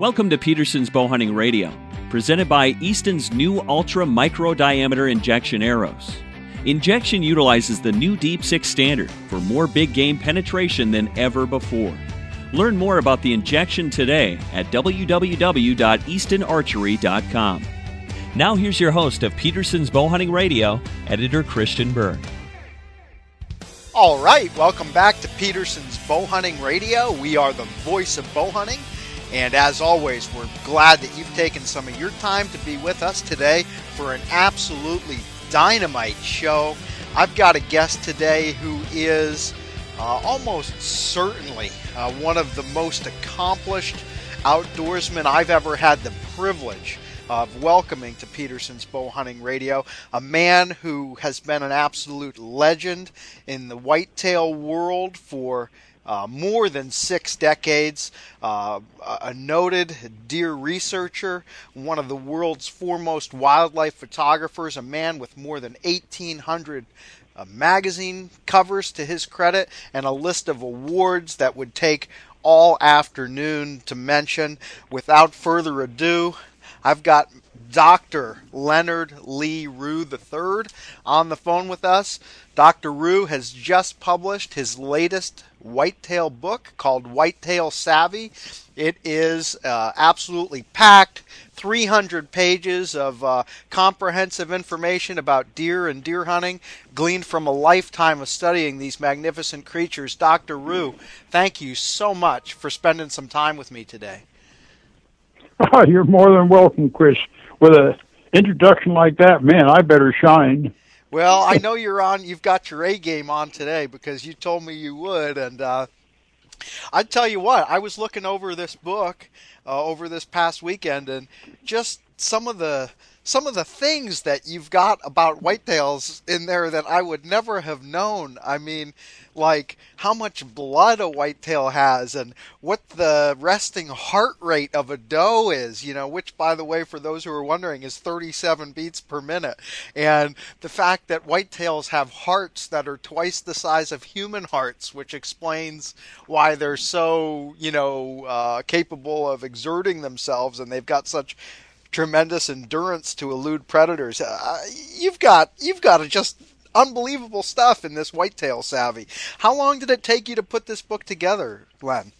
Welcome to Petersen's Bowhunting Radio, presented by Easton's new ultra micro diameter Injexion arrows. Injexion utilizes the new Deep 6 standard for more big game penetration than ever before. Learn more about the Injexion today at www.eastonarchery.com. Now here's your host of Petersen's Bowhunting Radio, editor Christian Berg. All right, welcome back to Petersen's Bowhunting Radio. We are the voice of bowhunting. And as always, we're glad that you've taken some of your time to be with us today for an absolutely dynamite show. I've got a guest today who is uh, almost certainly uh, one of the most accomplished outdoorsmen I've ever had the privilege of welcoming to Petersen's Bow Hunting Radio a man who has been an absolute legend in the whitetail world for uh, more than six decades, uh, a noted deer researcher, one of the world's foremost wildlife photographers, a man with more than 1,800 uh, magazine covers to his credit, and a list of awards that would take all afternoon to mention. Without further ado, I've got Dr. Leonard Lee Rue III on the phone with us. Dr. Rue has just published his latest whitetail book called Whitetail Savvy. It is uh, absolutely packed, 300 pages of uh, comprehensive information about deer and deer hunting, gleaned from a lifetime of studying these magnificent creatures. Dr. Rue, thank you so much for spending some time with me today. Oh, you're more than welcome, Chris. With an introduction like that, man, I better shine. Well, I know you're on. You've got your A game on today because you told me you would, and uh, I tell you what, I was looking over this book uh, over this past weekend, and just some of the some of the things that you've got about whitetails in there that I would never have known. I mean, like how much blood a whitetail has and what the resting heart rate of a doe is, you know, which by the way for those who are wondering is 37 beats per minute. And the fact that whitetails have hearts that are twice the size of human hearts, which explains why they're so, you know, uh, capable of exerting themselves and they've got such tremendous endurance to elude predators. Uh, you've got you've got just unbelievable stuff in this whitetail savvy. How long did it take you to put this book together, Len?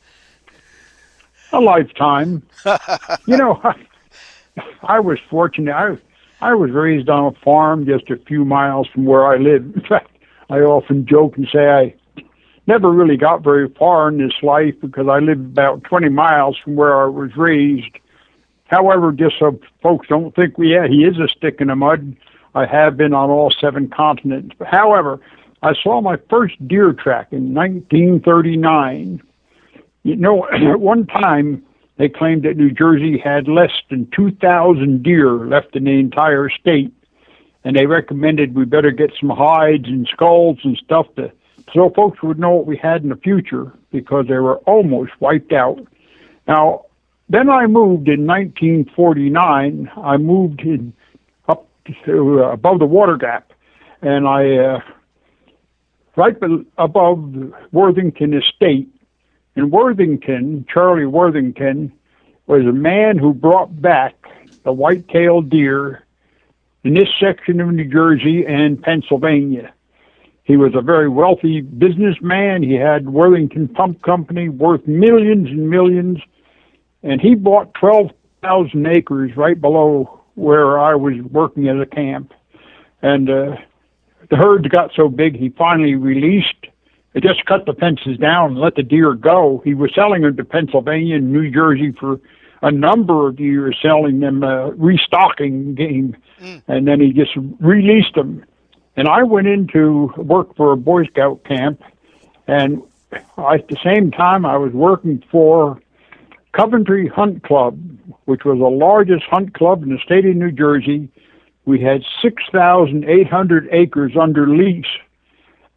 A lifetime. you know, I, I was fortunate. I I was raised on a farm just a few miles from where I live. In fact, I often joke and say I never really got very far in this life because I lived about 20 miles from where I was raised However, just so folks don't think we yeah, he is a stick in the mud, I have been on all seven continents. However, I saw my first deer track in 1939. You know, at one time they claimed that New Jersey had less than 2,000 deer left in the entire state, and they recommended we better get some hides and skulls and stuff to so folks would know what we had in the future because they were almost wiped out. Now, then I moved in 1949. I moved in up to uh, above the water gap, and I uh, right be- above Worthington Estate. In Worthington, Charlie Worthington was a man who brought back the white-tailed deer in this section of New Jersey and Pennsylvania. He was a very wealthy businessman. He had Worthington Pump Company worth millions and millions and he bought 12,000 acres right below where I was working at a camp. And uh, the herds got so big, he finally released. He just cut the fences down and let the deer go. He was selling them to Pennsylvania and New Jersey for a number of years, selling them uh, restocking game, mm. and then he just released them. And I went into work for a Boy Scout camp, and I, at the same time I was working for Coventry Hunt Club, which was the largest hunt club in the state of New Jersey. We had 6,800 acres under lease.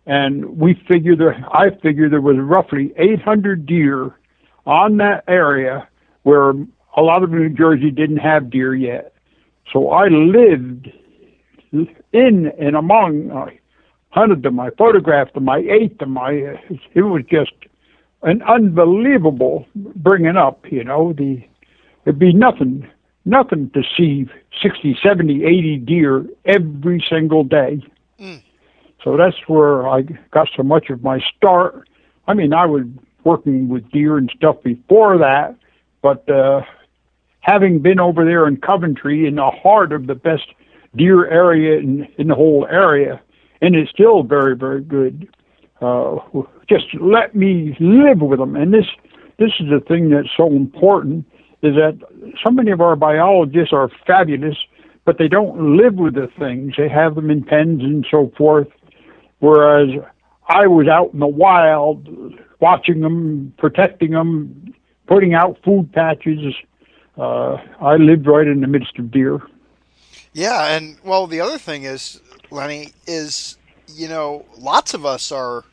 And we figured there, I figured there was roughly 800 deer on that area where a lot of New Jersey didn't have deer yet. So I lived in and among, I hunted them, I photographed them, I ate them. I, it was just an unbelievable bringing up. You know, the it'd be nothing, nothing to see 60, 70, 80 deer every single day. Mm. So that's where I got so much of my start. I mean, I was working with deer and stuff before that, but uh, having been over there in Coventry in the heart of the best deer area in, in the whole area, and it's still very, very good. Uh, just let me live with them. And this, this is the thing that's so important is that so many of our biologists are fabulous, but they don't live with the things. They have them in pens and so forth. Whereas I was out in the wild, watching them, protecting them, putting out food patches. Uh, I lived right in the midst of deer. Yeah, and well, the other thing is, Lenny, is you know, lots of us are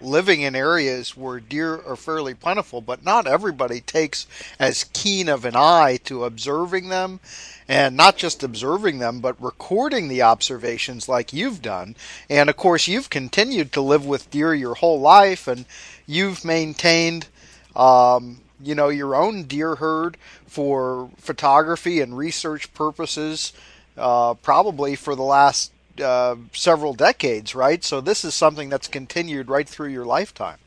living in areas where deer are fairly plentiful, but not everybody takes as keen of an eye to observing them and not just observing them, but recording the observations like you've done. And of course, you've continued to live with deer your whole life and you've maintained, um, you know, your own deer herd for photography and research purposes, uh, probably for the last uh, several decades, right? So this is something that's continued right through your lifetime.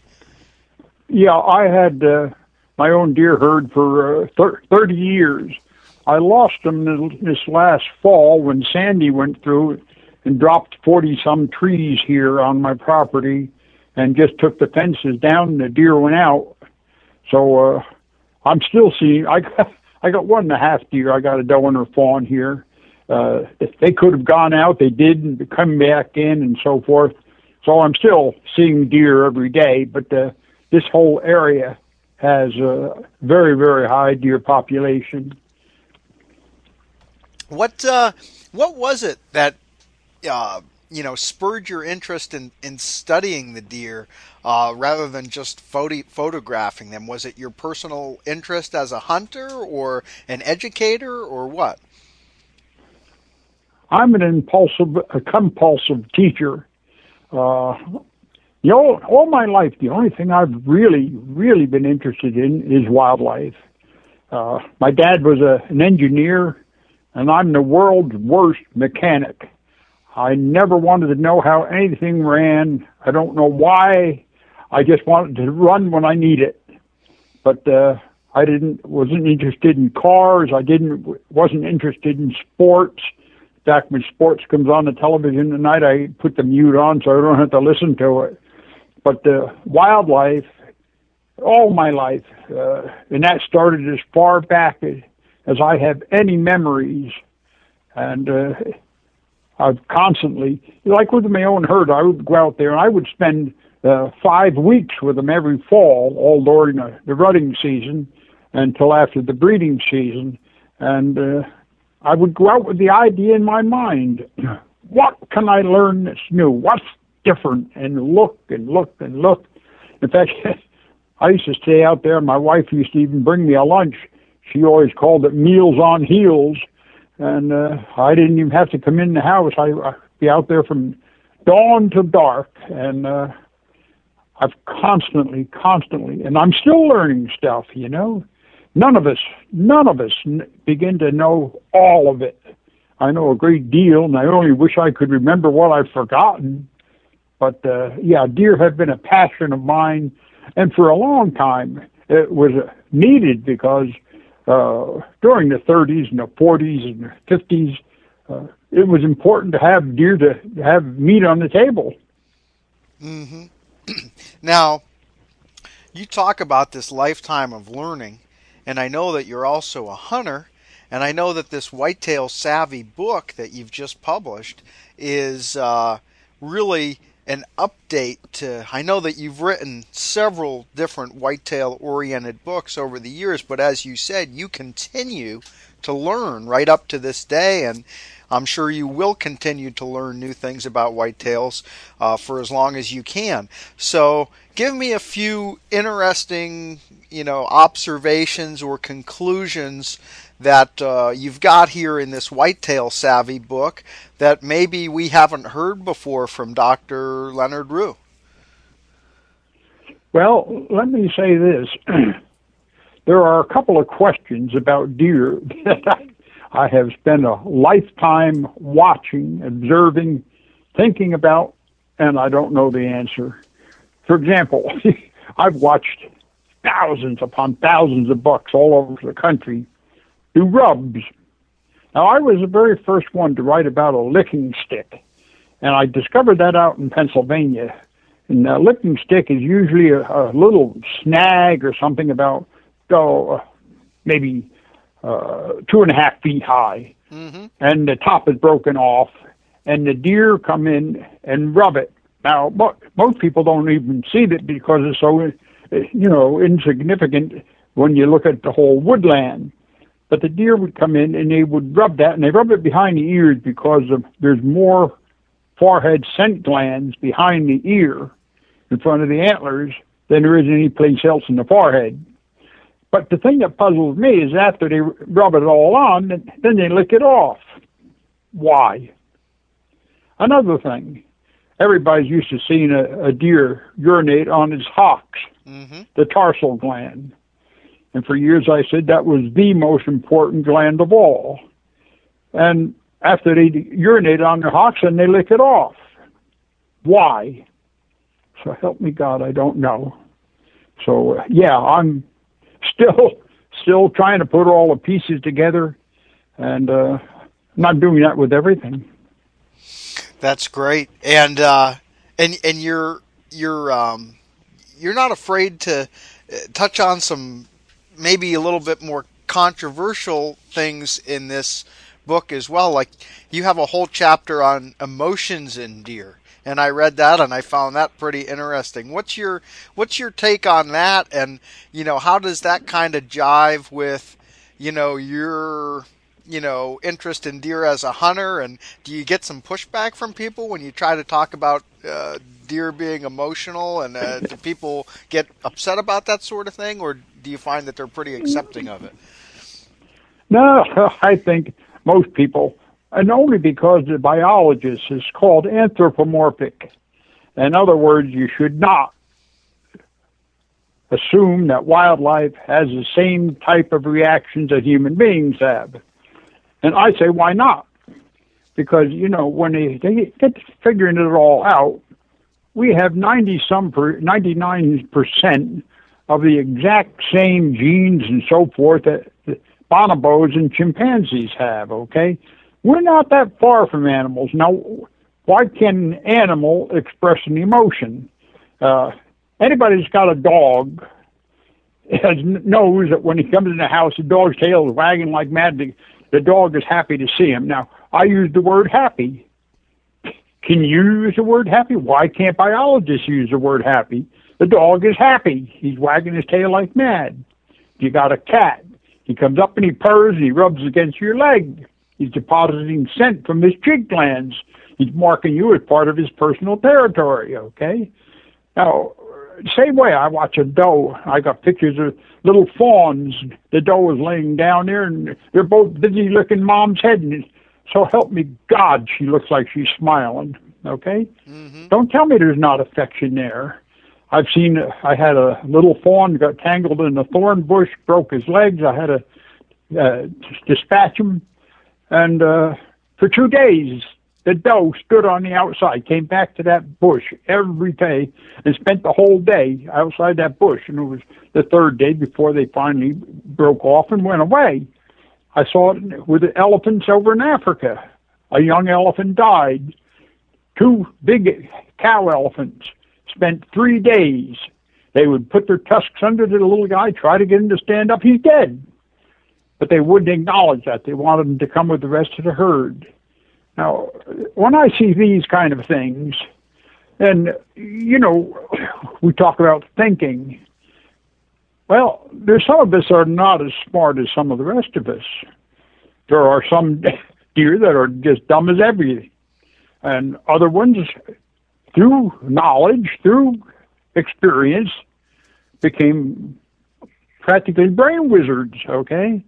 Yeah, I had uh, my own deer herd for uh, thir- 30 years. I lost them this last fall when Sandy went through and dropped 40 some trees here on my property and just took the fences down and the deer went out. So uh, I'm still seeing, I got, I got one and a half deer. I got a doe and her fawn here uh, they could have gone out, they did and come back in and so forth. So I'm still seeing deer every day, but uh, this whole area has a very, very high deer population. What uh, what was it that uh, you know spurred your interest in, in studying the deer uh, rather than just photo- photographing them? Was it your personal interest as a hunter or an educator or what? I'm an impulsive, a compulsive teacher. Uh, you know, all my life, the only thing I've really, really been interested in is wildlife. Uh, my dad was a, an engineer, and I'm the world's worst mechanic. I never wanted to know how anything ran. I don't know why. I just wanted to run when I need it. But uh, I didn't wasn't interested in cars. I didn't wasn't interested in sports fact, when sports comes on the television tonight, I put the mute on so I don't have to listen to it. But the wildlife, all my life, uh, and that started as far back as, as I have any memories, and uh, I've constantly, like with my own herd, I would go out there and I would spend uh, five weeks with them every fall, all during the, the rutting season until after the breeding season, and uh, I would go out with the idea in my mind what can I learn that's new? What's different? And look and look and look. In fact, I used to stay out there. My wife used to even bring me a lunch. She always called it Meals on Heels. And uh, I didn't even have to come in the house. I, I'd be out there from dawn to dark. And uh, I've constantly, constantly, and I'm still learning stuff, you know none of us, none of us begin to know all of it. I know a great deal, and I only wish I could remember what I've forgotten. But uh, yeah, deer have been a passion of mine, and for a long time it was needed because uh, during the 30s and the 40s and the 50s, uh, it was important to have deer to have meat on the table. Mm-hmm. now, you talk about this lifetime of learning and I know that you're also a hunter, and I know that this Whitetail Savvy book that you've just published is uh, really an update to. I know that you've written several different whitetail oriented books over the years, but as you said, you continue to learn right up to this day, and I'm sure you will continue to learn new things about whitetails uh, for as long as you can. So, give me a few interesting, you know, observations or conclusions that uh, you've got here in this Whitetail Savvy book that maybe we haven't heard before from Dr. Leonard Rue. Well, let me say this. there are a couple of questions about deer that I have spent a lifetime watching, observing, thinking about, and I don't know the answer. For example, I've watched thousands upon thousands of bucks all over the country do rubs. Now, I was the very first one to write about a licking stick, and I discovered that out in Pennsylvania. And a licking stick is usually a, a little snag or something about, oh, maybe uh, two and a half feet high, mm-hmm. and the top is broken off, and the deer come in and rub it. Now, most people don't even see it because it's so, you know, insignificant when you look at the whole woodland. But the deer would come in and they would rub that, and they rub it behind the ears because of there's more forehead scent glands behind the ear in front of the antlers than there is any place else in the forehead. But the thing that puzzles me is after they rub it all on, then they lick it off. Why? Another thing, everybody's used to seeing a, a deer urinate on its hocks, mm-hmm. the tarsal gland. And for years I said that was the most important gland of all. And after they urinate on their hocks, and they lick it off. Why? So help me God, I don't know. So uh, yeah, I'm still still trying to put all the pieces together, and uh, not doing that with everything. That's great, and uh, and and you're you're um, you're not afraid to uh, touch on some maybe a little bit more controversial things in this book as well. Like you have a whole chapter on emotions in deer, and I read that and I found that pretty interesting. What's your what's your take on that? And you know, how does that kind of jive with you know your you know interest in deer as a hunter? And do you get some pushback from people when you try to talk about uh, deer being emotional? And uh, do people get upset about that sort of thing, or do you find that they're pretty accepting of it? No, I think most people and only because the biologist is called anthropomorphic. In other words, you should not assume that wildlife has the same type of reactions that human beings have. And I say, why not? Because, you know, when they, they get figuring it all out, we have 90 some per, 99% of the exact same genes and so forth that bonobos and chimpanzees have, okay? We're not that far from animals. Now, why can an animal express an emotion? Uh, anybody that's got a dog has, knows that when he comes in the house, the dog's tail is wagging like mad. The, the dog is happy to see him. Now, I use the word happy. Can you use the word happy? Why can't biologists use the word happy? The dog is happy. He's wagging his tail like mad. You got a cat. He comes up and he purrs and he rubs against your leg. He's depositing scent from his cheek glands. He's marking you as part of his personal territory, okay? Now, same way, I watch a doe. I got pictures of little fawns. The doe is laying down there, and they're both busy licking mom's head. And so help me God, she looks like she's smiling. Okay, mm-hmm. don't tell me there's not affection there. I've seen. I had a little fawn got tangled in a thorn bush, broke his legs. I had to uh, dispatch him and uh, for two days, the doe stood on the outside, came back to that bush every day, and spent the whole day outside that bush. And it was the third day before they finally broke off and went away. I saw it with the elephants over in Africa. A young elephant died. Two big cow elephants spent three days. They would put their tusks under the little guy, try to get him to stand up. He's dead but they wouldn't acknowledge that. They wanted them to come with the rest of the herd. Now, when I see these kind of things, and you know, we talk about thinking. Well, there's some of us are not as smart as some of the rest of us. There are some deer that are just dumb as everything, and other ones, through knowledge, through experience, became practically brain wizards. Okay,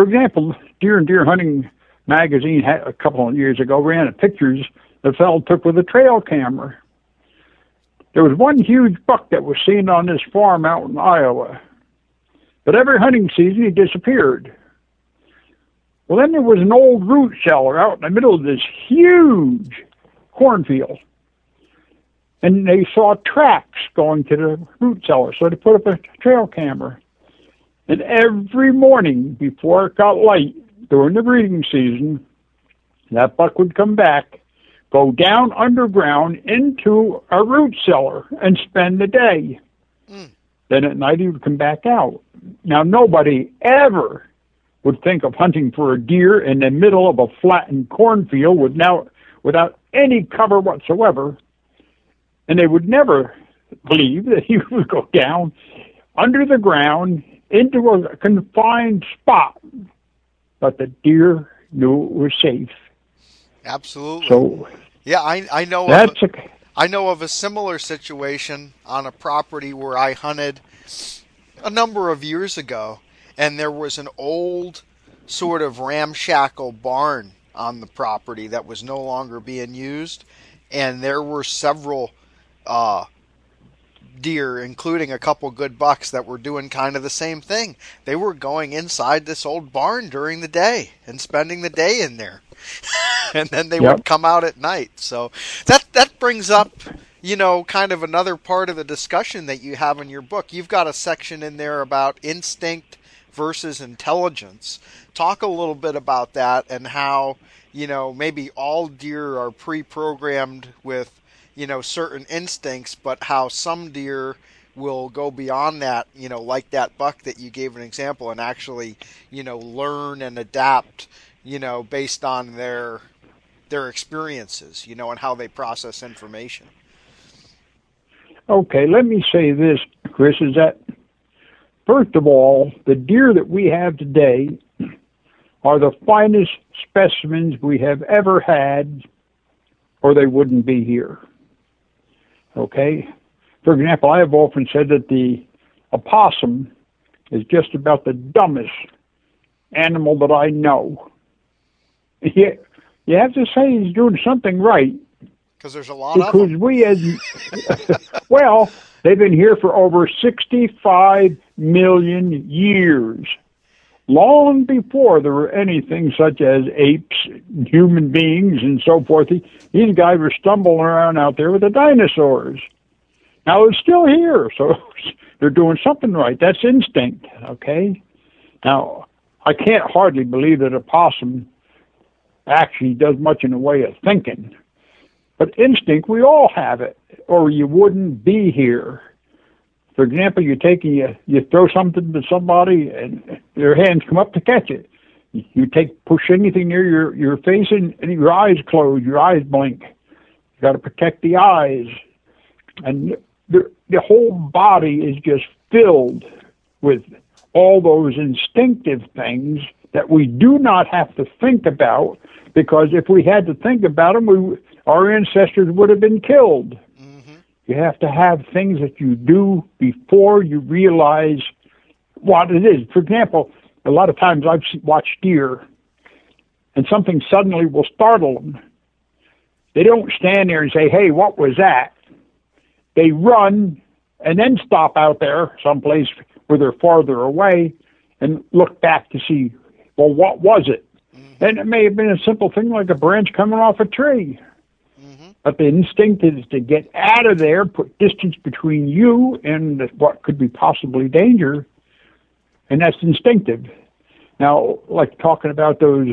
for example, Deer and Deer Hunting magazine a couple of years ago ran a pictures the fellow took with a trail camera. There was one huge buck that was seen on this farm out in Iowa. But every hunting season, he disappeared. Well, then there was an old root cellar out in the middle of this huge cornfield. And they saw tracks going to the root cellar, so they put up a trail camera. And every morning before it got light during the breeding season, that buck would come back, go down underground into a root cellar and spend the day. Mm. Then at night he would come back out. Now nobody ever would think of hunting for a deer in the middle of a flattened cornfield with now without any cover whatsoever. And they would never believe that he would go down under the ground into a confined spot. But the deer knew it was safe. Absolutely. So yeah, I I know that's of a, I know of a similar situation on a property where I hunted a number of years ago, and there was an old sort of ramshackle barn on the property that was no longer being used, and there were several uh, deer, including a couple good bucks, that were doing kind of the same thing. They were going inside this old barn during the day and spending the day in there. and then they yep. would come out at night. So that that brings up, you know, kind of another part of the discussion that you have in your book. You've got a section in there about instinct versus intelligence. Talk a little bit about that and how, you know, maybe all deer are pre-programmed with, you know, certain instincts, but how some deer will go beyond that, you know, like that buck that you gave an example and actually, you know, learn and adapt you know, based on their their experiences, you know, and how they process information. Okay, let me say this, Chris, is that first of all, the deer that we have today are the finest specimens we have ever had, or they wouldn't be here. Okay? For example, I have often said that the opossum is just about the dumbest animal that I know. you, you have to say he's doing something right. Because there's a lot because of them. we as well, they've been here for over 65 million years. Long before there were anything such as apes, human beings, and so forth, these guys were stumbling around out there with the dinosaurs. Now it's still here, so they're doing something right. That's instinct, okay? Now, I can't hardly believe that a possum actually does much in the way of thinking. But instinct, we all have it, or you wouldn't be here. For example, you take you you throw something to somebody and their hands come up to catch it. You take push anything near your your face and, and your eyes close, your eyes blink. You got to protect the eyes, and the the whole body is just filled with all those instinctive things that we do not have to think about because if we had to think about them, we, our ancestors would have been killed. Mm-hmm. You have to have things that you do before you realize what it is. For example, a lot of times I've watched deer, and something suddenly will startle them. They don't stand there and say, "Hey, what was that?" They run and then stop out there someplace where they're farther away and look back to see, well, what was it? And it may have been a simple thing like a branch coming off a tree. But the instinct is to get out of there, put distance between you and what could be possibly danger, and that's instinctive. Now, like talking about those,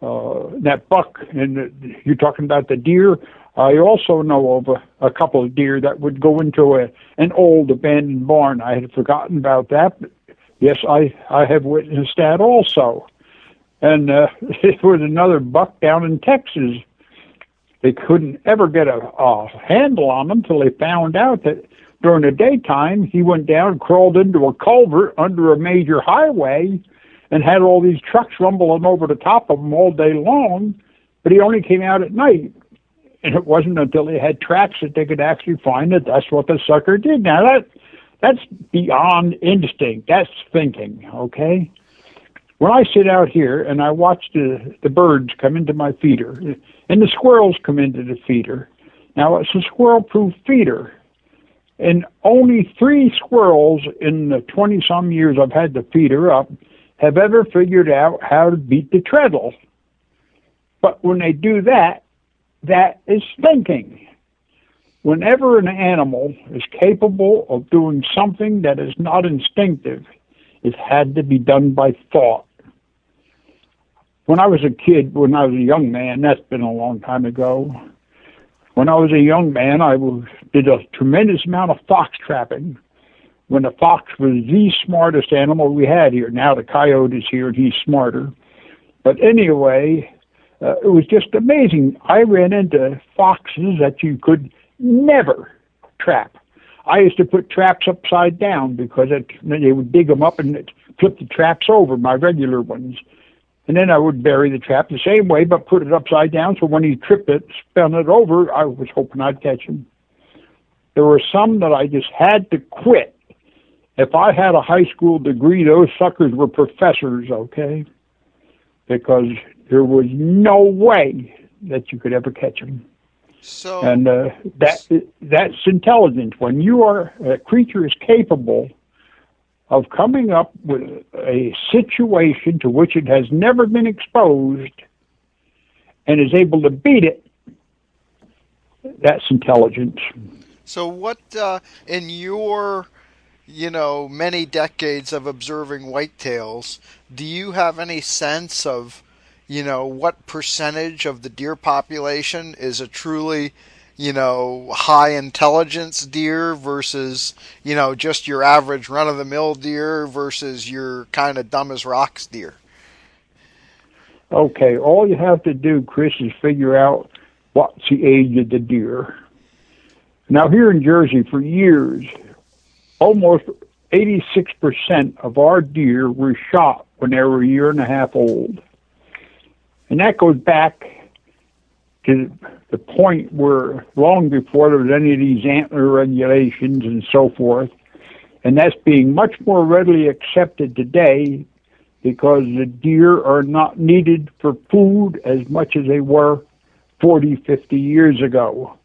uh, that buck, and the, you're talking about the deer. I also know of a, a couple of deer that would go into a an old abandoned barn. I had forgotten about that, but yes, I I have witnessed that also. And uh, there was another buck down in Texas. They couldn't ever get a, a handle on him until they found out that during the daytime he went down, crawled into a culvert under a major highway, and had all these trucks rumbling over the top of him all day long. But he only came out at night. And it wasn't until they had tracks that they could actually find that that's what the sucker did. Now that that's beyond instinct. That's thinking. Okay. When I sit out here and I watch the, the birds come into my feeder, and the squirrels come into the feeder, now it's a squirrel proof feeder. And only three squirrels in the 20 some years I've had to feed her up have ever figured out how to beat the treadle. But when they do that, that is thinking. Whenever an animal is capable of doing something that is not instinctive, it had to be done by thought. When I was a kid, when I was a young man, that's been a long time ago. When I was a young man, I was, did a tremendous amount of fox trapping. When the fox was the smartest animal we had here. Now the coyote is here and he's smarter. But anyway, uh, it was just amazing. I ran into foxes that you could never trap. I used to put traps upside down because it, they would dig them up and flip the traps over, my regular ones. And then I would bury the trap the same way, but put it upside down so when he tripped it, spun it over, I was hoping I'd catch him. There were some that I just had to quit. If I had a high school degree, those suckers were professors, okay? Because there was no way that you could ever catch them. So and uh, that that's intelligence. When you are a creature is capable of coming up with a situation to which it has never been exposed and is able to beat it, that's intelligence. So, what uh, in your you know many decades of observing whitetails, do you have any sense of you know, what percentage of the deer population is a truly, you know, high intelligence deer versus, you know, just your average run of the mill deer versus your kind of dumb as rocks deer? Okay, all you have to do, Chris, is figure out what's the age of the deer. Now, here in Jersey, for years, almost 86% of our deer were shot when they were a year and a half old. And that goes back to the point where long before there was any of these antler regulations and so forth, and that's being much more readily accepted today because the deer are not needed for food as much as they were 40, 50 years ago.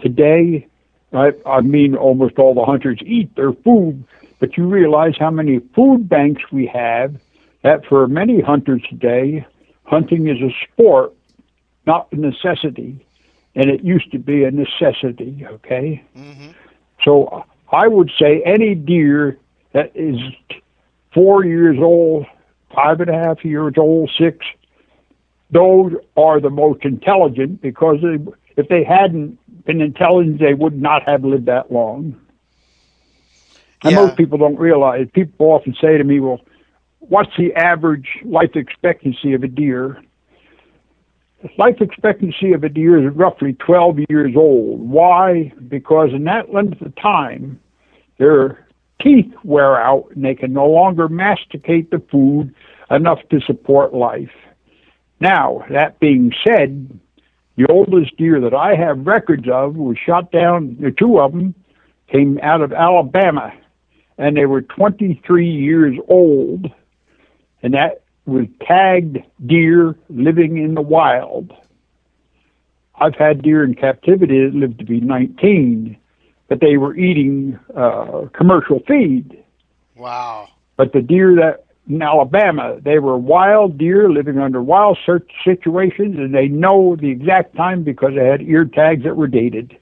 Today, I, I mean, almost all the hunters eat their food, but you realize how many food banks we have that for many hunters today, hunting is a sport, not a necessity, and it used to be a necessity. Okay, mm-hmm. so I would say any deer that is four years old, five and a half years old, six, those are the most intelligent because they, if they hadn't been intelligent, they would not have lived that long. And yeah. most people don't realize. People often say to me, "Well, what's the average life expectancy of a deer? Life expectancy of a deer is roughly 12 years old. Why? Because in that length of time, their teeth wear out and they can no longer masticate the food enough to support life. Now, that being said, the oldest deer that I have records of was shot down, two of them came out of Alabama, and they were 23 years old and that was tagged deer living in the wild. I've had deer in captivity that lived to be 19, but they were eating uh, commercial feed. Wow. But the deer that in Alabama, they were wild deer living under wild search situations, and they know the exact time because they had ear tags that were dated.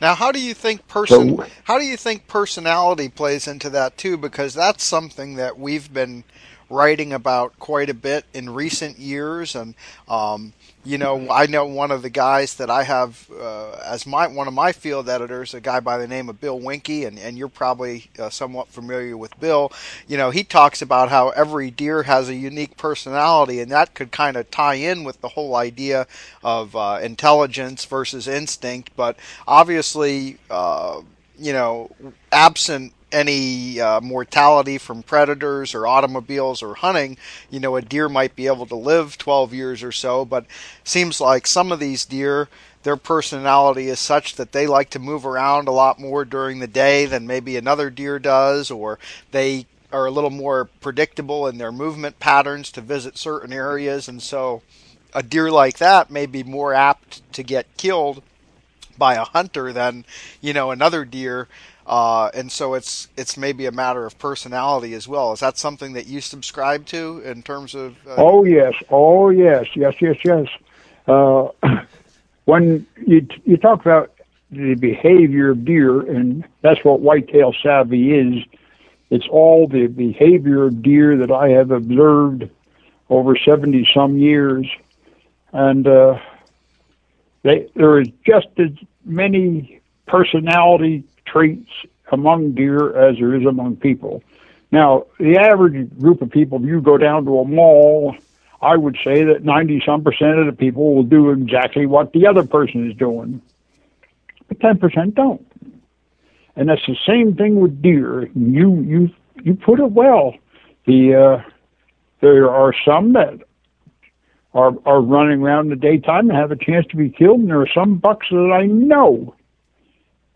Now, how do you think person? So, how do you think personality plays into that too? Because that's something that we've been writing about quite a bit in recent years, and um, you know, I know one of the guys that I have uh, as my one of my field editors, a guy by the name of Bill Winke, and, and you're probably uh, somewhat familiar with Bill. You know, he talks about how every deer has a unique personality, and that could kind of tie in with the whole idea of uh, intelligence versus instinct. But obviously, uh, you know, absent any uh, mortality from predators or automobiles or hunting, you know, a deer might be able to live 12 years or so, but seems like some of these deer, their personality is such that they like to move around a lot more during the day than maybe another deer does, or they are a little more predictable in their movement patterns to visit certain areas, and so a deer like that may be more apt to get killed by a hunter than, you know, another deer uh, and so it's it's maybe a matter of personality as well. Is that something that you subscribe to in terms of? Uh... Oh yes, oh yes, yes, yes, yes. Uh, when you you talk about the behavior of deer, and that's what whitetail savvy is. It's all the behavior of deer that I have observed over seventy some years, and uh, they, there is just as many personality traits among deer as there is among people. Now, the average group of people, if you go down to a mall, I would say that 90 some percent of the people will do exactly what the other person is doing, but 10% don't. And that's the same thing with deer. You you you put it well. The uh, there are some that are are running around in the daytime and have a chance to be killed, and there are some bucks that I know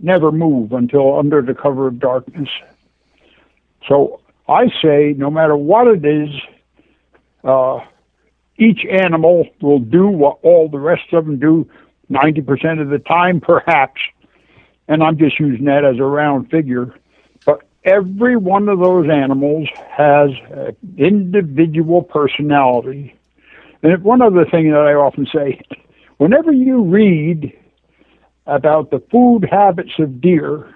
never move until under the cover of darkness. So I say, no matter what it is, uh, each animal will do what all the rest of them do 90% of the time, perhaps. And I'm just using that as a round figure. But every one of those animals has an individual personality. And one other thing that I often say whenever you read about the food habits of deer.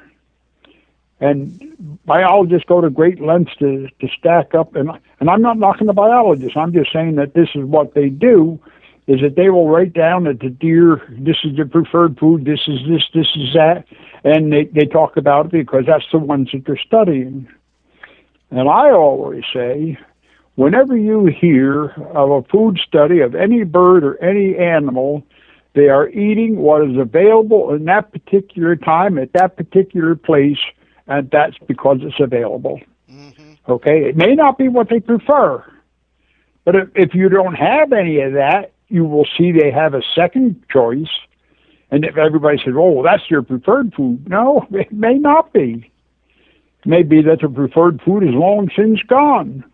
And biologists go to great lengths to, to stack up, and, and I'm not knocking the biologists. I'm just saying that this is what they do, is that they will write down that the deer, this is their preferred food, this is this, this is that, and they, they talk about it because that's the ones that they're studying. And I always say, whenever you hear of a food study of any bird or any animal, they are eating what is available in that particular time at that particular place, and that's because it's available. Mm-hmm. Okay, it may not be what they prefer, but if, if you don't have any of that, you will see they have a second choice. And if everybody says, "Oh, well, that's your preferred food," no, it may not be. It may be that the preferred food is long since gone.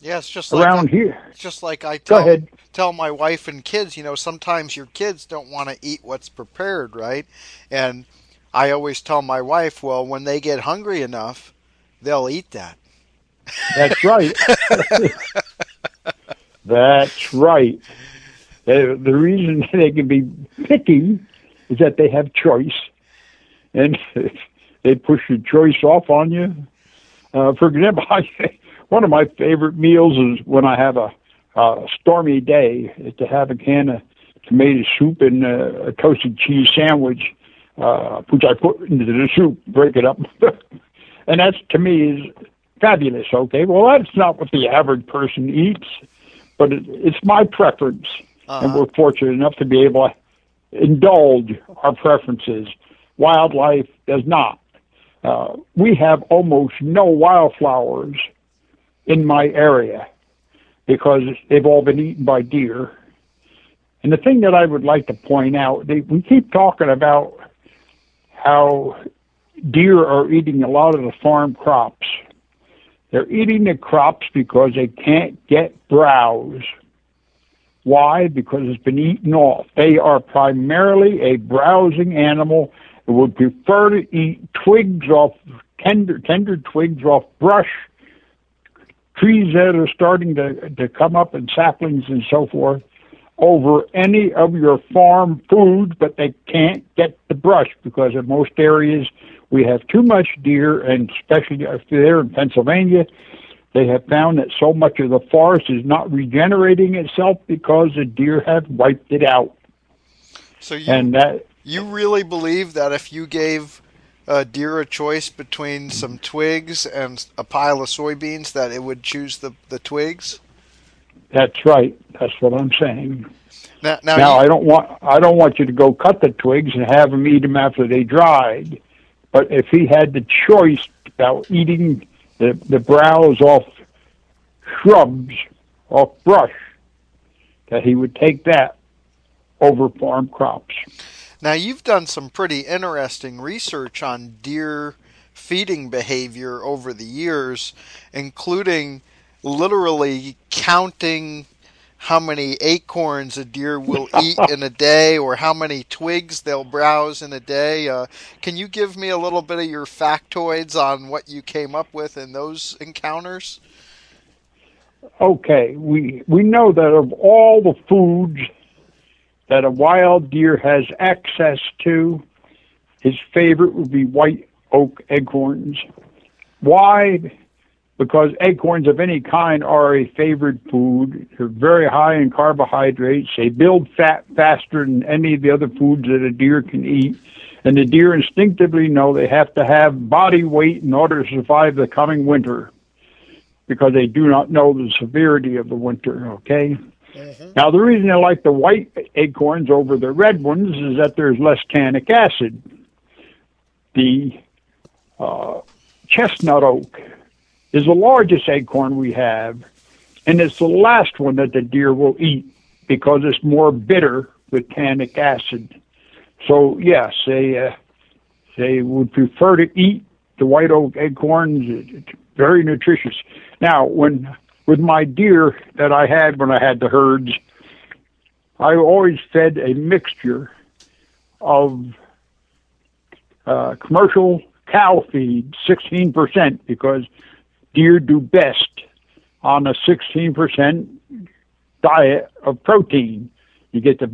Yeah, it's just around like, here. It's just like I tell tell my wife and kids. You know, sometimes your kids don't want to eat what's prepared, right? And I always tell my wife, well, when they get hungry enough, they'll eat that. That's right. That's right. The, the reason they can be picky is that they have choice, and they push your choice off on you. Uh, for example, I one of my favorite meals is when I have a, a stormy day is to have a can of tomato soup and uh, a toasted cheese sandwich, uh, which I put into the soup, break it up, and that's to me is fabulous. Okay, well that's not what the average person eats, but it, it's my preference, uh-huh. and we're fortunate enough to be able to indulge our preferences. Wildlife does not. Uh, we have almost no wildflowers in my area because they've all been eaten by deer. And the thing that I would like to point out, they, we keep talking about how deer are eating a lot of the farm crops. They're eating the crops because they can't get browse. Why? Because it's been eaten off. They are primarily a browsing animal that would prefer to eat twigs off tender tender twigs off brush trees that are starting to, to come up and saplings and so forth over any of your farm food, but they can't get the brush because in most areas we have too much deer, and especially there in Pennsylvania, they have found that so much of the forest is not regenerating itself because the deer have wiped it out. So you, and that, you really believe that if you gave uh, deer a choice between some twigs and a pile of soybeans, that it would choose the, the twigs? That's right. That's what I'm saying. Now, now, now you, I don't want I don't want you to go cut the twigs and have him eat them after they dried. But if he had the choice about eating the the browse off shrubs, off brush, that he would take that over farm crops. Now, you've done some pretty interesting research on deer feeding behavior over the years, including literally counting how many acorns a deer will eat in a day or how many twigs they'll browse in a day. Uh, can you give me a little bit of your factoids on what you came up with in those encounters? Okay, we we know that of all the foods that a wild deer has access to, his favorite would be white oak acorns. Why? Because acorns of any kind are a favored food. They're very high in carbohydrates. They build fat faster than any of the other foods that a deer can eat. And the deer instinctively know they have to have body weight in order to survive the coming winter because they do not know the severity of the winter, okay? Mm-hmm. Now, the reason I like the white acorns over the red ones is that there's less tannic acid. The uh, chestnut oak is the largest acorn we have, and it's the last one that the deer will eat because it's more bitter with tannic acid. So, yes, they, uh, they would prefer to eat the white oak acorns. It's very nutritious. Now, when with my deer that I had when I had the herds, I always fed a mixture of uh, commercial cow feed, 16%, because deer do best on a 16% diet of protein. You get the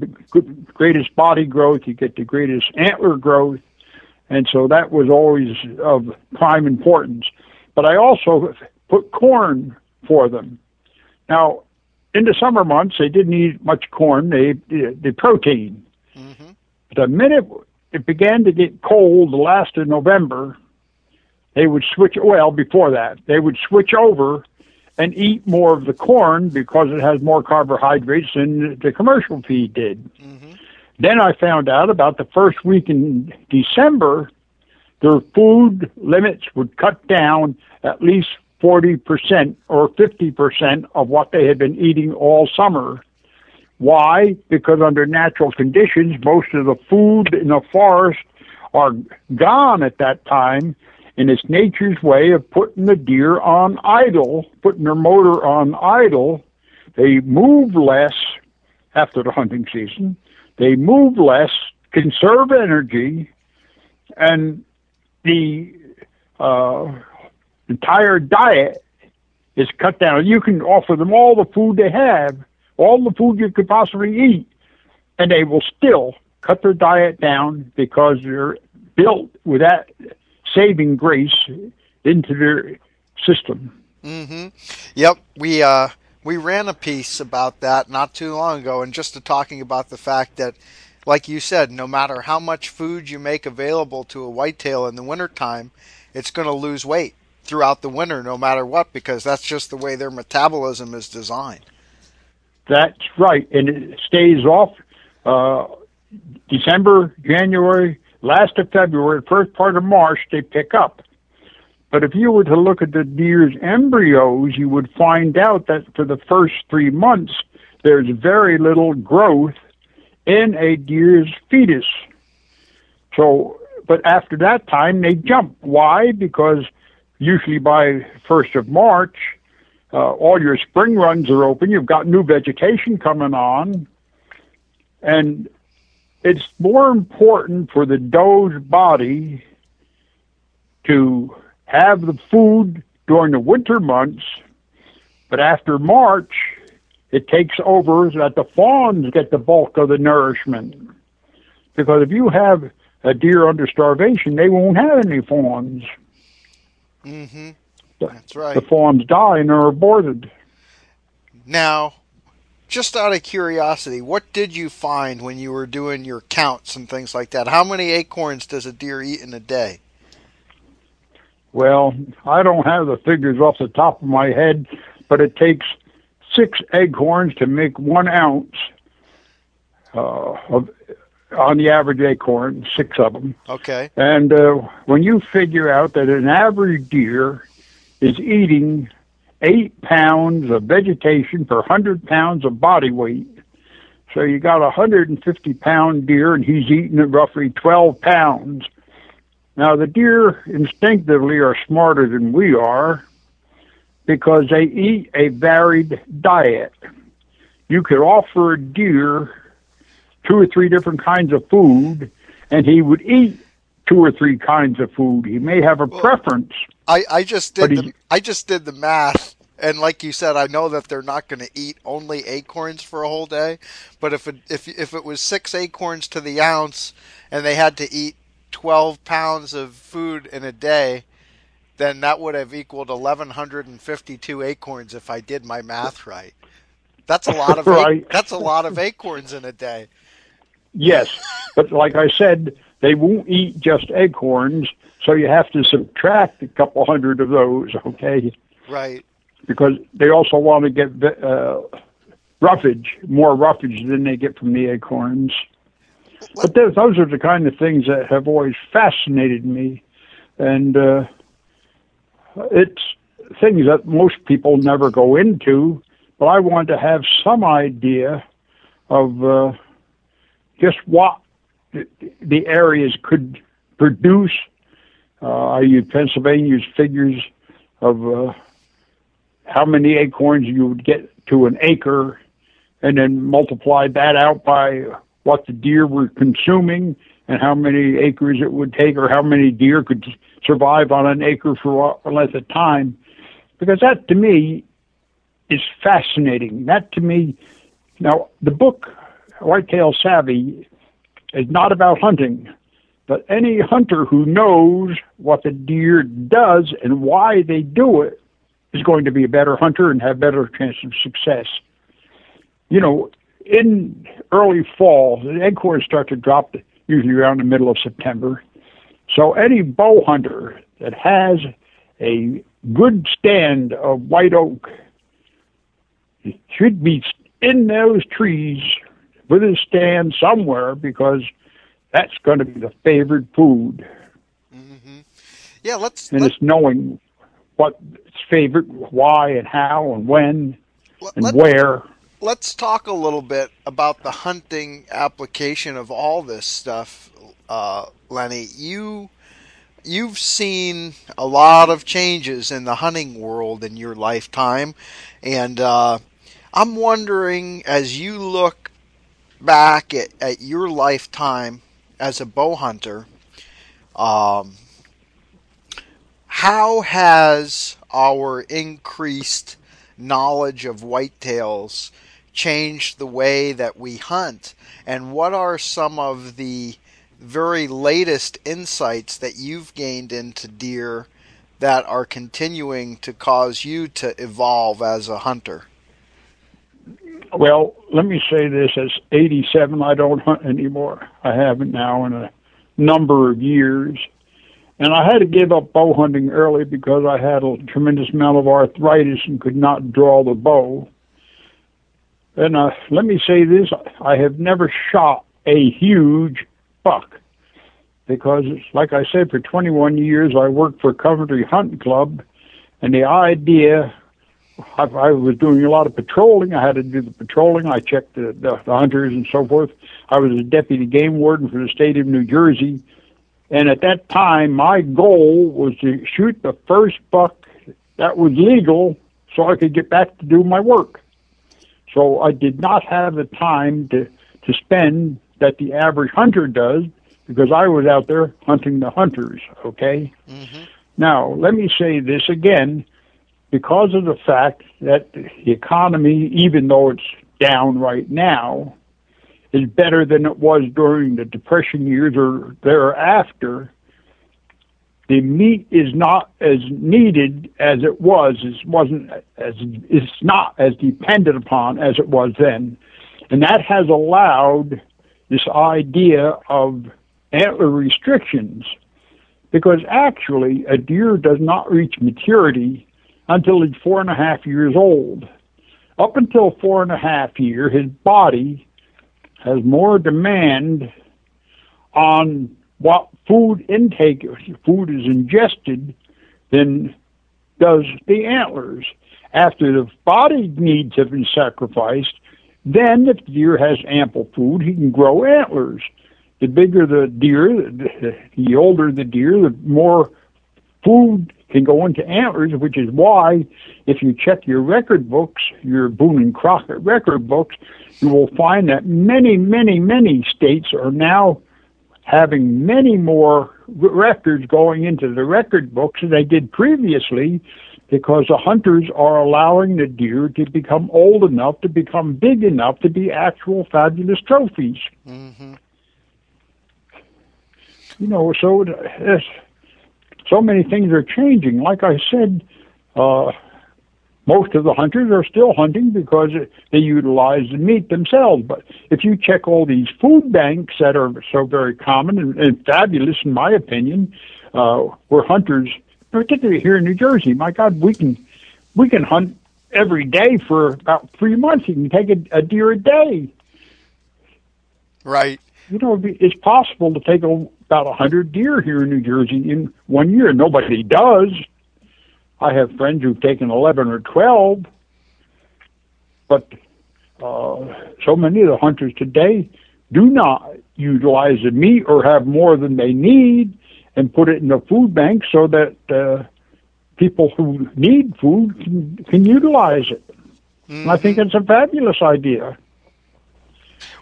greatest body growth, you get the greatest antler growth, and so that was always of prime importance. But I also put corn for them. Now, in the summer months, they didn't eat much corn. They the protein. Mm-hmm. The minute it began to get cold, the last of November, they would switch. Well, before that, they would switch over and eat more of the corn because it has more carbohydrates than the commercial feed did. Mm-hmm. Then I found out about the first week in December, their food limits would cut down at least 40% or 50% of what they had been eating all summer. Why? Because under natural conditions, most of the food in the forest are gone at that time, and it's nature's way of putting the deer on idle, putting their motor on idle. They move less after the hunting season. They move less, conserve energy, and the uh, entire diet is cut down. You can offer them all the food they have, all the food you could possibly eat, and they will still cut their diet down because they're built with that saving grace into their system. Mm-hmm. Yep, we uh, we ran a piece about that not too long ago, and just talking about the fact that, like you said, no matter how much food you make available to a whitetail in the wintertime, it's going to lose weight throughout the winter no matter what because that's just the way their metabolism is designed. That's right, and it stays off uh, December, January, last of February, first part of March. They pick up. But if you were to look at the deer's embryos, you would find out that for the first three months, there's very little growth in a deer's fetus. So, but after that time, they jump. Why? Because usually by 1st of March, uh, all your spring runs are open. You've got new vegetation coming on. And it's more important for the doe's body to have the food during the winter months, but after March, it takes over that the fawns get the bulk of the nourishment. Because if you have a deer under starvation, they won't have any fawns. Mm-hmm. That's right. The fawns die and are aborted. Now, just out of curiosity, what did you find when you were doing your counts and things like that? How many acorns does a deer eat in a day? Well, I don't have the figures off the top of my head, but it takes six acorns to make one ounce uh, of on the average acorn, six of them. Okay. And uh, when you figure out that an average deer is eating eight pounds of vegetation per hundred pounds of body weight, so you got a hundred and fifty pound deer, and he's eating roughly twelve pounds. Now the deer instinctively are smarter than we are because they eat a varied diet. you could offer a deer two or three different kinds of food, and he would eat two or three kinds of food. He may have a well, preference. I, I just did the, I just did the math and like you said, I know that they're not going to eat only acorns for a whole day. But if it if if it was six acorns to the ounce, and they had to eat twelve pounds of food in a day, then that would have equaled eleven hundred and fifty-two acorns if I did my math right. That's a lot of right. that's a lot of acorns in a day. Yes, but like I said, they won't eat just acorns, so you have to subtract a couple hundred of those. Okay. Right. Because they also want to get uh, roughage, more roughage than they get from the acorns. But those are the kind of things that have always fascinated me, and uh, it's things that most people never go into. But I want to have some idea of uh, just what the areas could produce. Uh, I use Pennsylvania's figures of uh, how many acorns you would get to an acre, and then multiply that out by what the deer were consuming and how many acres it would take or how many deer could survive on an acre for a length of time. Because that to me is fascinating. That to me, now the book Whitetail Savvy is not about hunting, but any hunter who knows what the deer does and why they do it is going to be a better hunter and have better chance of success. You know, in early fall, the acorns start to drop usually around the middle of September. So any bow hunter that has a good stand of white oak should be in those trees with his stand somewhere because that's going to be the favorite food. Mm-hmm. Yeah, let's. And let, it's knowing what its favorite, why, and how, and when, and let, where. Let's talk a little bit about the hunting application of all this stuff, uh, Lenny. You you've seen a lot of changes in the hunting world in your lifetime, and uh, I'm wondering as you look back at, at your lifetime as a bow hunter, um, how has our increased knowledge of whitetails changed the way that we hunt? And what are some of the very latest insights that you've gained into deer that are continuing to cause you to evolve as a hunter? Well, let me say this: as 87, I don't hunt anymore. I haven't now in a number of years, and I had to give up bow hunting early because I had a tremendous amount of arthritis and could not draw the bow. And uh, let me say this: I have never shot a huge buck because, like I said, for 21 years I worked for Coventry Hunting Club, and the idea I, I was doing a lot of patrolling. I had to do the patrolling. I checked the, the, the hunters and so forth. I was a deputy game warden for the state of New Jersey. And at that time, my goal was to shoot the first buck that was legal so I could get back to do my work. So I did not have the time to, to spend that the average hunter does because I was out there hunting the hunters, okay? Mm-hmm. Now, let me say this again because of the fact that the economy, even though it's down right now, is better than it was during the Depression years or thereafter. The meat is not as needed as it was. It wasn't as it's not as dependent upon as it was then, and that has allowed this idea of antler restrictions, because actually a deer does not reach maturity until he's four and a half years old. Up until four and a half year, his body has more demand on what food intake, food is ingested, than does the antlers. After the body needs have been sacrificed, then if the deer has ample food, he can grow antlers. The bigger the deer, the, older the deer, the more food can go into antlers, which is why if you check your record books, your Boone and Crockett record books, you will find that many, many, many states are now having many more records going into the record books than they did previously because the hunters are allowing the deer to become old enough, to become big enough to be actual fabulous trophies. Mm-hmm. You know, so uh, so many things are changing. Like I said, uh, most of the hunters are still hunting because they utilize the meat themselves. But if you check all these food banks that are so very common and, and fabulous, in my opinion, uh, where hunters, particularly here in New Jersey, my God, we can we can hunt every day for about three months. You can take a, a deer a day. Right. You know, it's possible to take a, about a hundred deer here in New Jersey in one year. Nobody does. I have friends who've taken 11 or 12, but uh, so many of the hunters today do not utilize the meat or have more than they need and put it in the food bank so that uh, people who need food can, can utilize it. Mm-hmm. I think mm-hmm. it's a fabulous idea.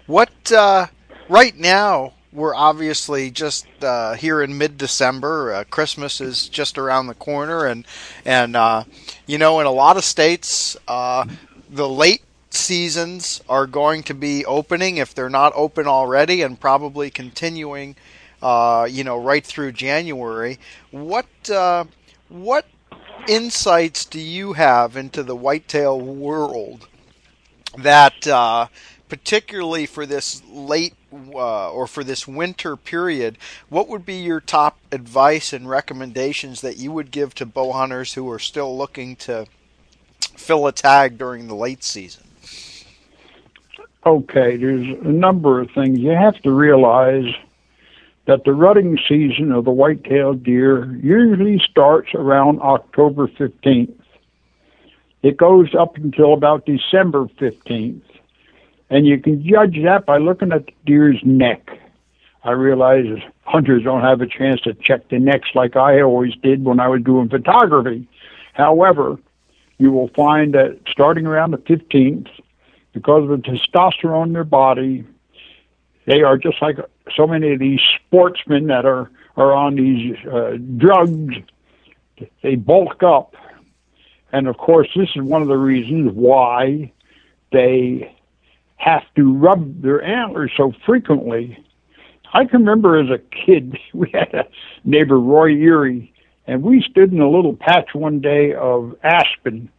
What uh, right now we're obviously just uh, here in mid-December. Uh, Christmas is just around the corner, and and uh, you know, in a lot of states, uh, the late seasons are going to be opening if they're not open already, and probably continuing. Uh, you know, right through January. What uh, what insights do you have into the whitetail world that particularly for this late uh, or for this winter period, what would be your top advice and recommendations that you would give to bow hunters who are still looking to fill a tag during the late season? Okay, there's a number of things. You have to realize that the rutting season of the white-tailed deer usually starts around October 15th. It goes up until about December 15th. And you can judge that by looking at the deer's neck. I realize hunters don't have a chance to check the necks like I always did when I was doing photography. However, you will find that starting around the 15th, because of the testosterone in their body, they are just like so many of these sportsmen that are, are on these uh, drugs. They bulk up. And of course, this is one of the reasons why they have to rub their antlers so frequently. I can remember as a kid, we had a neighbor, Roy Erie, and we stood in a little patch one day of aspen,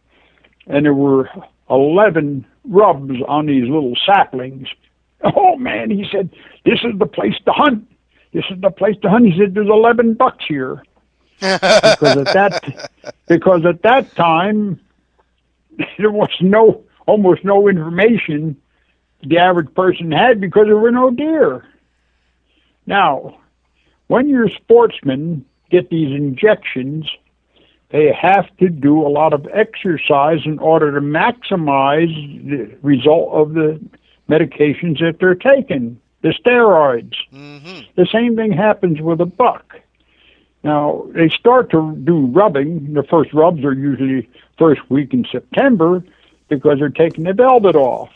and there were 11 rubs on these little saplings. Oh man, he said, this is the place to hunt. This is the place to hunt. He said, there's 11 bucks here. because at that, because at that time, there was no, almost no information the average person had because there were no deer. Now, when your sportsmen get these injections, they have to do a lot of exercise in order to maximize the result of the medications that they're taking, the steroids. Mm-hmm. The same thing happens with a buck. Now, they start to do rubbing. The first rubs are usually first week in September because they're taking the velvet off.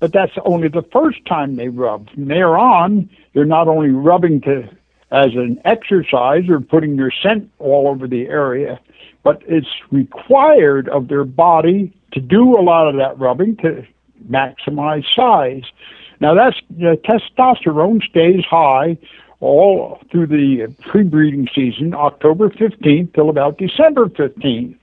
But that's only the first time they rub. From there on, they're not only rubbing to as an exercise or putting their scent all over the area, but it's required of their body to do a lot of that rubbing to maximize size. Now that's the testosterone stays high all through the pre-breeding season, October 15th till about December 15th.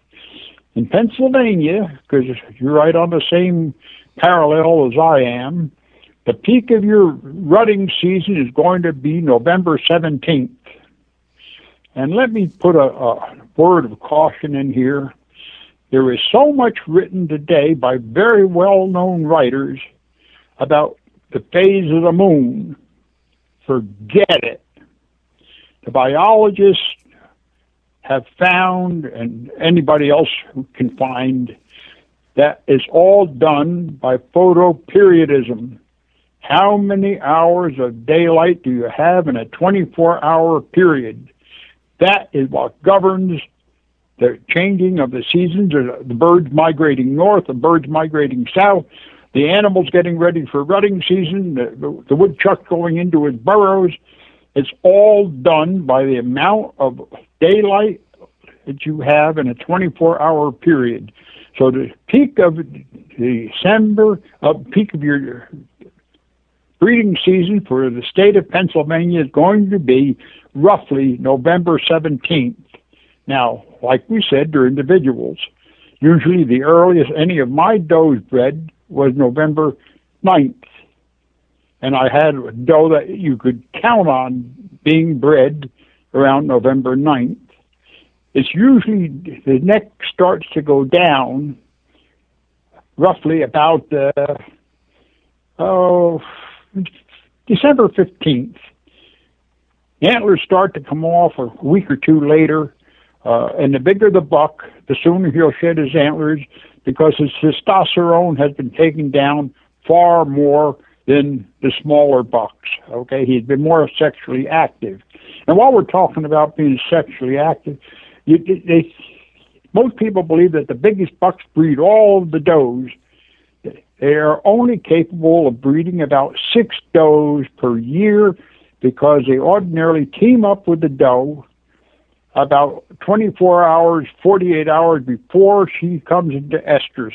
In Pennsylvania, because you're right on the same parallel as I am, the peak of your rutting season is going to be November 17th. And let me put a, a word of caution in here. There is so much written today by very well known writers about the phase of the moon. Forget it. The biologists have found, and anybody else who can find, that is all done by photoperiodism. How many hours of daylight do you have in a 24 hour period? That is what governs the changing of the seasons, the birds migrating north, the birds migrating south, the animals getting ready for rutting season, the, the, woodchuck going into his burrows. It's all done by the amount of daylight that you have in a 24 hour period. So the peak of December, uh, peak of your breeding season for the state of Pennsylvania is going to be roughly November 17th. Now, like we said, they're individuals. Usually the earliest any of my does bred was November 9th. And I had a doe that you could count on being bred around November 9th. It's usually the neck starts to go down roughly about uh, oh December 15th. Antlers start to come off a week or two later, uh, and the bigger the buck, the sooner he'll shed his antlers because his testosterone has been taken down far more than the smaller bucks. Okay, he's been more sexually active. And while we're talking about being sexually active, you, they, most people believe that the biggest bucks breed all of the does they are only capable of breeding about six does per year because they ordinarily team up with the doe about 24 hours, 48 hours before she comes into estrus.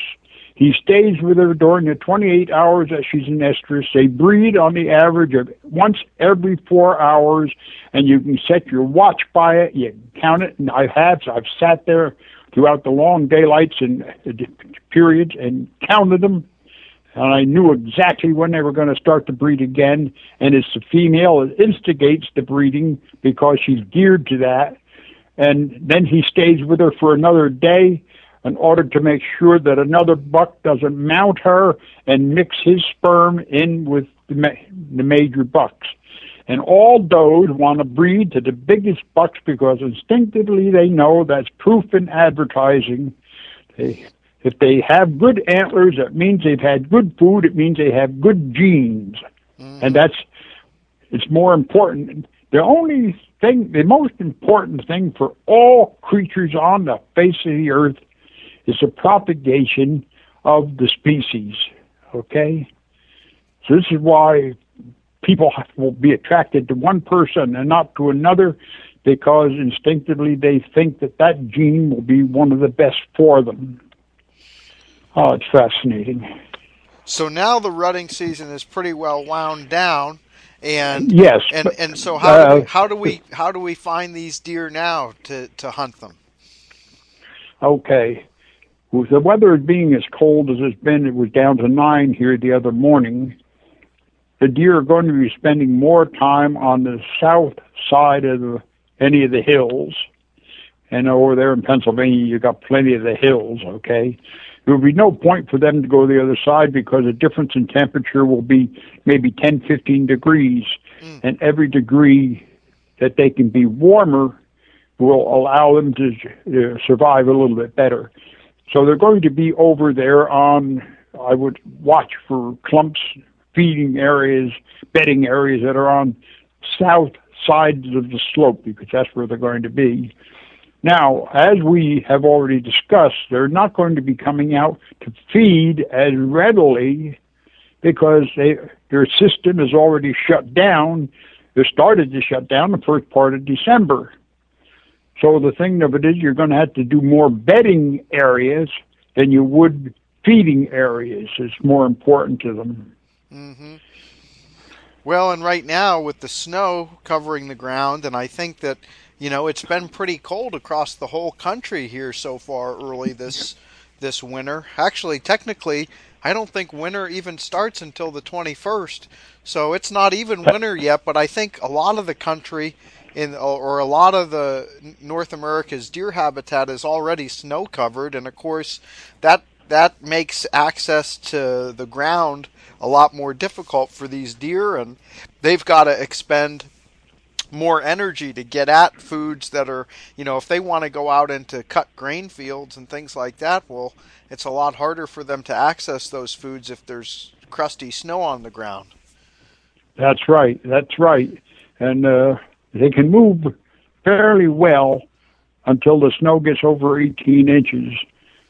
He stays with her during the 28 hours that she's in estrus. They breed on the average of once every four hours, and you can set your watch by it. You count it, and I have. So I've sat there throughout the long daylights and uh, periods and counted them and I knew exactly when they were going to start to breed again. And it's the female that instigates the breeding because she's geared to that. And then he stays with her for another day in order to make sure that another buck doesn't mount her and mix his sperm in with the, ma- the major bucks. And all does want to breed to the biggest bucks because instinctively they know that's proof in advertising. They if they have good antlers, that means they've had good food. It means they have good genes, mm-hmm. and that's it's more important. The only thing, the most important thing for all creatures on the face of the earth is the propagation of the species. Okay, so this is why people will be attracted to one person and not to another because instinctively they think that that gene will be one of the best for them. Oh, it's fascinating. So now the rutting season is pretty well wound down, and yes, and but, and so how uh, do we, how do we how do we find these deer now to to hunt them? Okay, with the weather being as cold as it's been, it was down to nine here the other morning. The deer are going to be spending more time on the south side of the, any of the hills, and over there in Pennsylvania, you got plenty of the hills. Okay, there will be no point for them to go the other side because the difference in temperature will be maybe 10, 15 degrees. Mm. And every degree that they can be warmer will allow them to uh, survive a little bit better. So they're going to be over there on, I would watch for clumps, feeding areas, bedding areas that are on south sides of the slope because that's where they're going to be. Now, as we have already discussed, they're not going to be coming out to feed as readily because they, their system is already shut down. They started to shut down the first part of December. So the thing of it is, you're going to have to do more bedding areas than you would feeding areas. It's more important to them. Mm-hmm. Well, and right now with the snow covering the ground, and I think that you know, it's been pretty cold across the whole country here so far early this this winter. Actually, technically, I don't think winter even starts until the 21st. So it's not even winter yet, but I think a lot of the country in or a lot of the North America's deer habitat is already snow covered and of course that that makes access to the ground a lot more difficult for these deer and they've got to expend more energy to get at foods that are, you know, if they want to go out into cut grain fields and things like that, well, it's a lot harder for them to access those foods if there's crusty snow on the ground. That's right. That's right. And uh, they can move fairly well until the snow gets over 18 inches,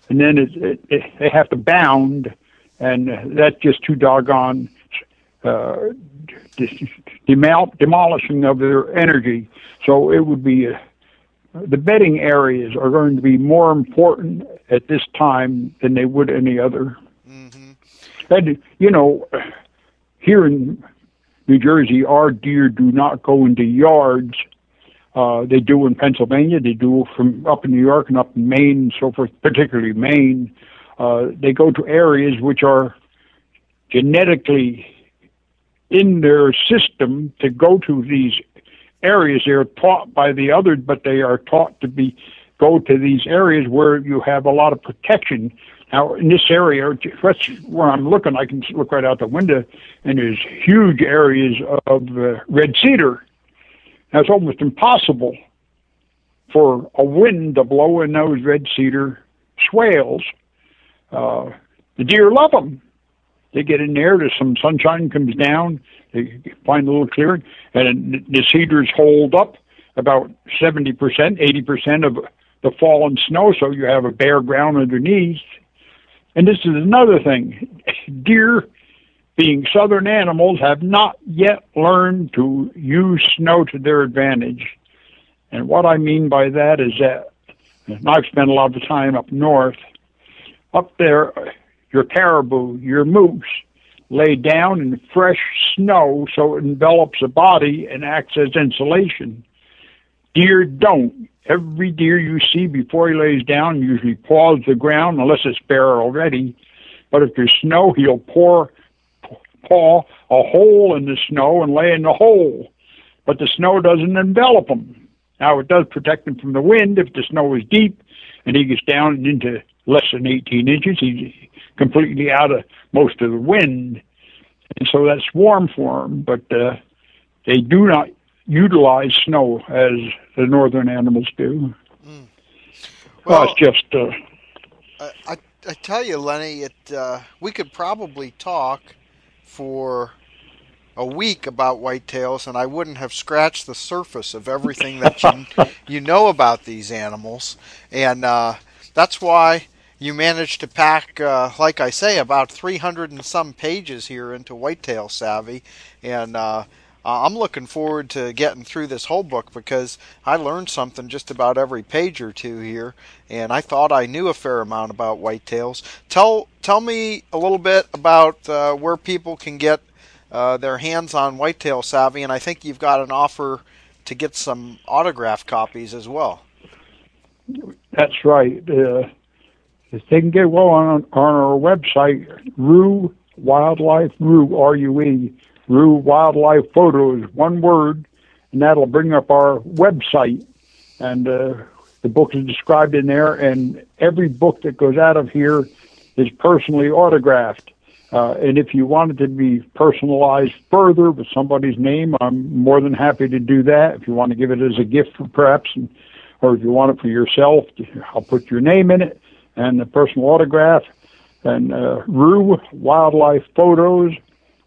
and then it, it, it, they have to bound, and that's just too doggone uh, demolishing of their energy. So it would be uh, the bedding areas are going to be more important at this time than they would any other. Mm-hmm. And you know, here in New Jersey, our deer do not go into yards. Uh, they do in Pennsylvania. They do from up in New York and up in Maine and so forth, particularly Maine. Uh, they go to areas which are genetically in their system to go to these areas. They're taught by the others, but they are taught to be go to these areas where you have a lot of protection. Now, in this area, that's where I'm looking. I can look right out the window, and there's huge areas of uh, red cedar. Now, it's almost impossible for a wind to blow in those red cedar swales. Uh, the deer love them. They get in there, there's some sunshine comes down, they find a little clearing, and the cedars hold up about 70%, 80% of the fallen snow, so you have a bare ground underneath. And this is another thing. Deer, being southern animals, have not yet learned to use snow to their advantage. And what I mean by that is that, and I've spent a lot of time up north, up there, your caribou, your moose, lay down in fresh snow so it envelops the body and acts as insulation. Deer don't. Every deer you see before he lays down usually paws the ground unless it's bare already. But if there's snow, he'll pour paw a hole in the snow and lay in the hole. But the snow doesn't envelop him. Now it does protect him from the wind if the snow is deep and he gets down into less than 18 inches. He's completely out of most of the wind, and so that's warm for them. But uh, they do not utilize snow as the northern animals do. Mm. Well, well, it's just. Uh, I, I tell you, Lenny, it uh, we could probably talk for a week about whitetails, and I wouldn't have scratched the surface of everything that you you know about these animals, and uh, that's why you managed to pack, uh, like I say, about 300 and some pages here into Whitetail Savvy, and uh, I'm looking forward to getting through this whole book because I learned something just about every page or two here, and I thought I knew a fair amount about whitetails. Tell tell me a little bit about uh, where people can get uh, their hands on Whitetail Savvy, and I think you've got an offer to get some autograph copies as well. That's right. Uh, they can get well on on our website, Rue Wildlife Rue R U E Rue Wildlife Photos, one word, and that'll bring up our website. And uh, the book is described in there, and every book that goes out of here is personally autographed. Uh, and if you wanted to be personalized further with somebody's name, I'm more than happy to do that. If you want to give it as a gift, perhaps, and, or if you want it for yourself, I'll put your name in it and a personal autograph and uh, Rue Wildlife Photos,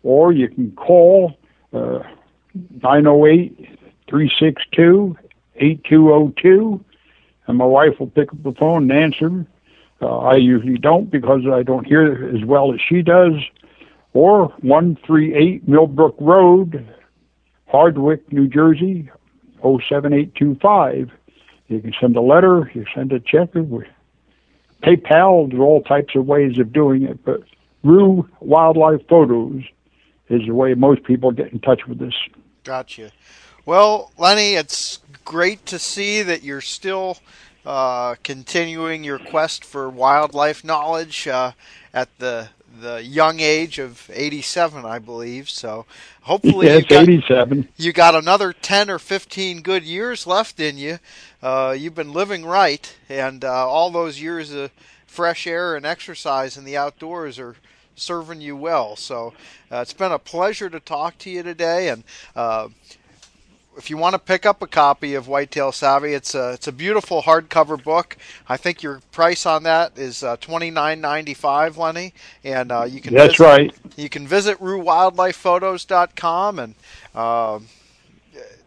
or you can call uh, 908 362 8202, and my wife will pick up the phone and answer. Uh, I usually don't because I don't hear as well as she does. Or 138 Millbrook Road, Hardwick, New Jersey, 07825. You can send a letter, you send a check, PayPal, there's all types of ways of doing it, but Rue Wildlife Photos is the way most people get in touch with us. Gotcha. Well, Lenny, it's great to see that you're still uh, continuing your quest for wildlife knowledge uh, at the the young age of 87, I believe. So hopefully yes, you, got, 87. you got another 10 or 15 good years left in you. Uh, you've been living right, and uh, all those years of fresh air and exercise in the outdoors are serving you well. So uh, it's been a pleasure to talk to you today, and uh, if you want to pick up a copy of Whitetail Savvy, it's a it's a beautiful hardcover book. I think your price on that is uh, twenty nine ninety five, Lenny, and uh, you can that's visit, right. You can visit RueWildlifePhotos.com and uh,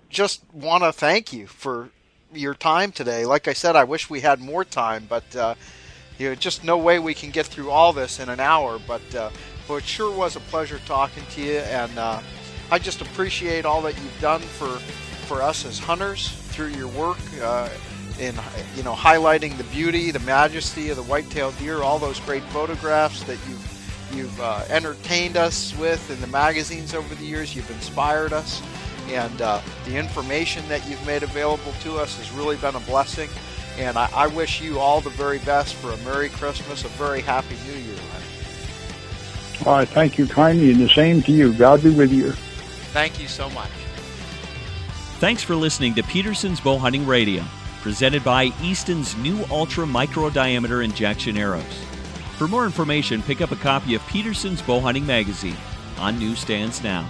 just want to thank you for your time today. Like I said, I wish we had more time, but uh, you know, just no way we can get through all this in an hour. But uh, but it sure was a pleasure talking to you, and uh, I just appreciate all that you've done for for us as hunters through your work uh, in you know highlighting the beauty, the majesty of the white-tailed deer, all those great photographs that you've you've uh, entertained us with in the magazines over the years. You've inspired us, and uh, the information that you've made available to us has really been a blessing. And I, I wish you all the very best for a Merry Christmas, a very Happy New Year. All right, thank you kindly, and the same to you. God be with you. Thank you so much. Thanks for listening to Petersen's Bowhunting Radio, presented by Easton's new ultra micro diameter Injexion arrows. For more information, pick up a copy of Petersen's Bowhunting Magazine on newsstands now.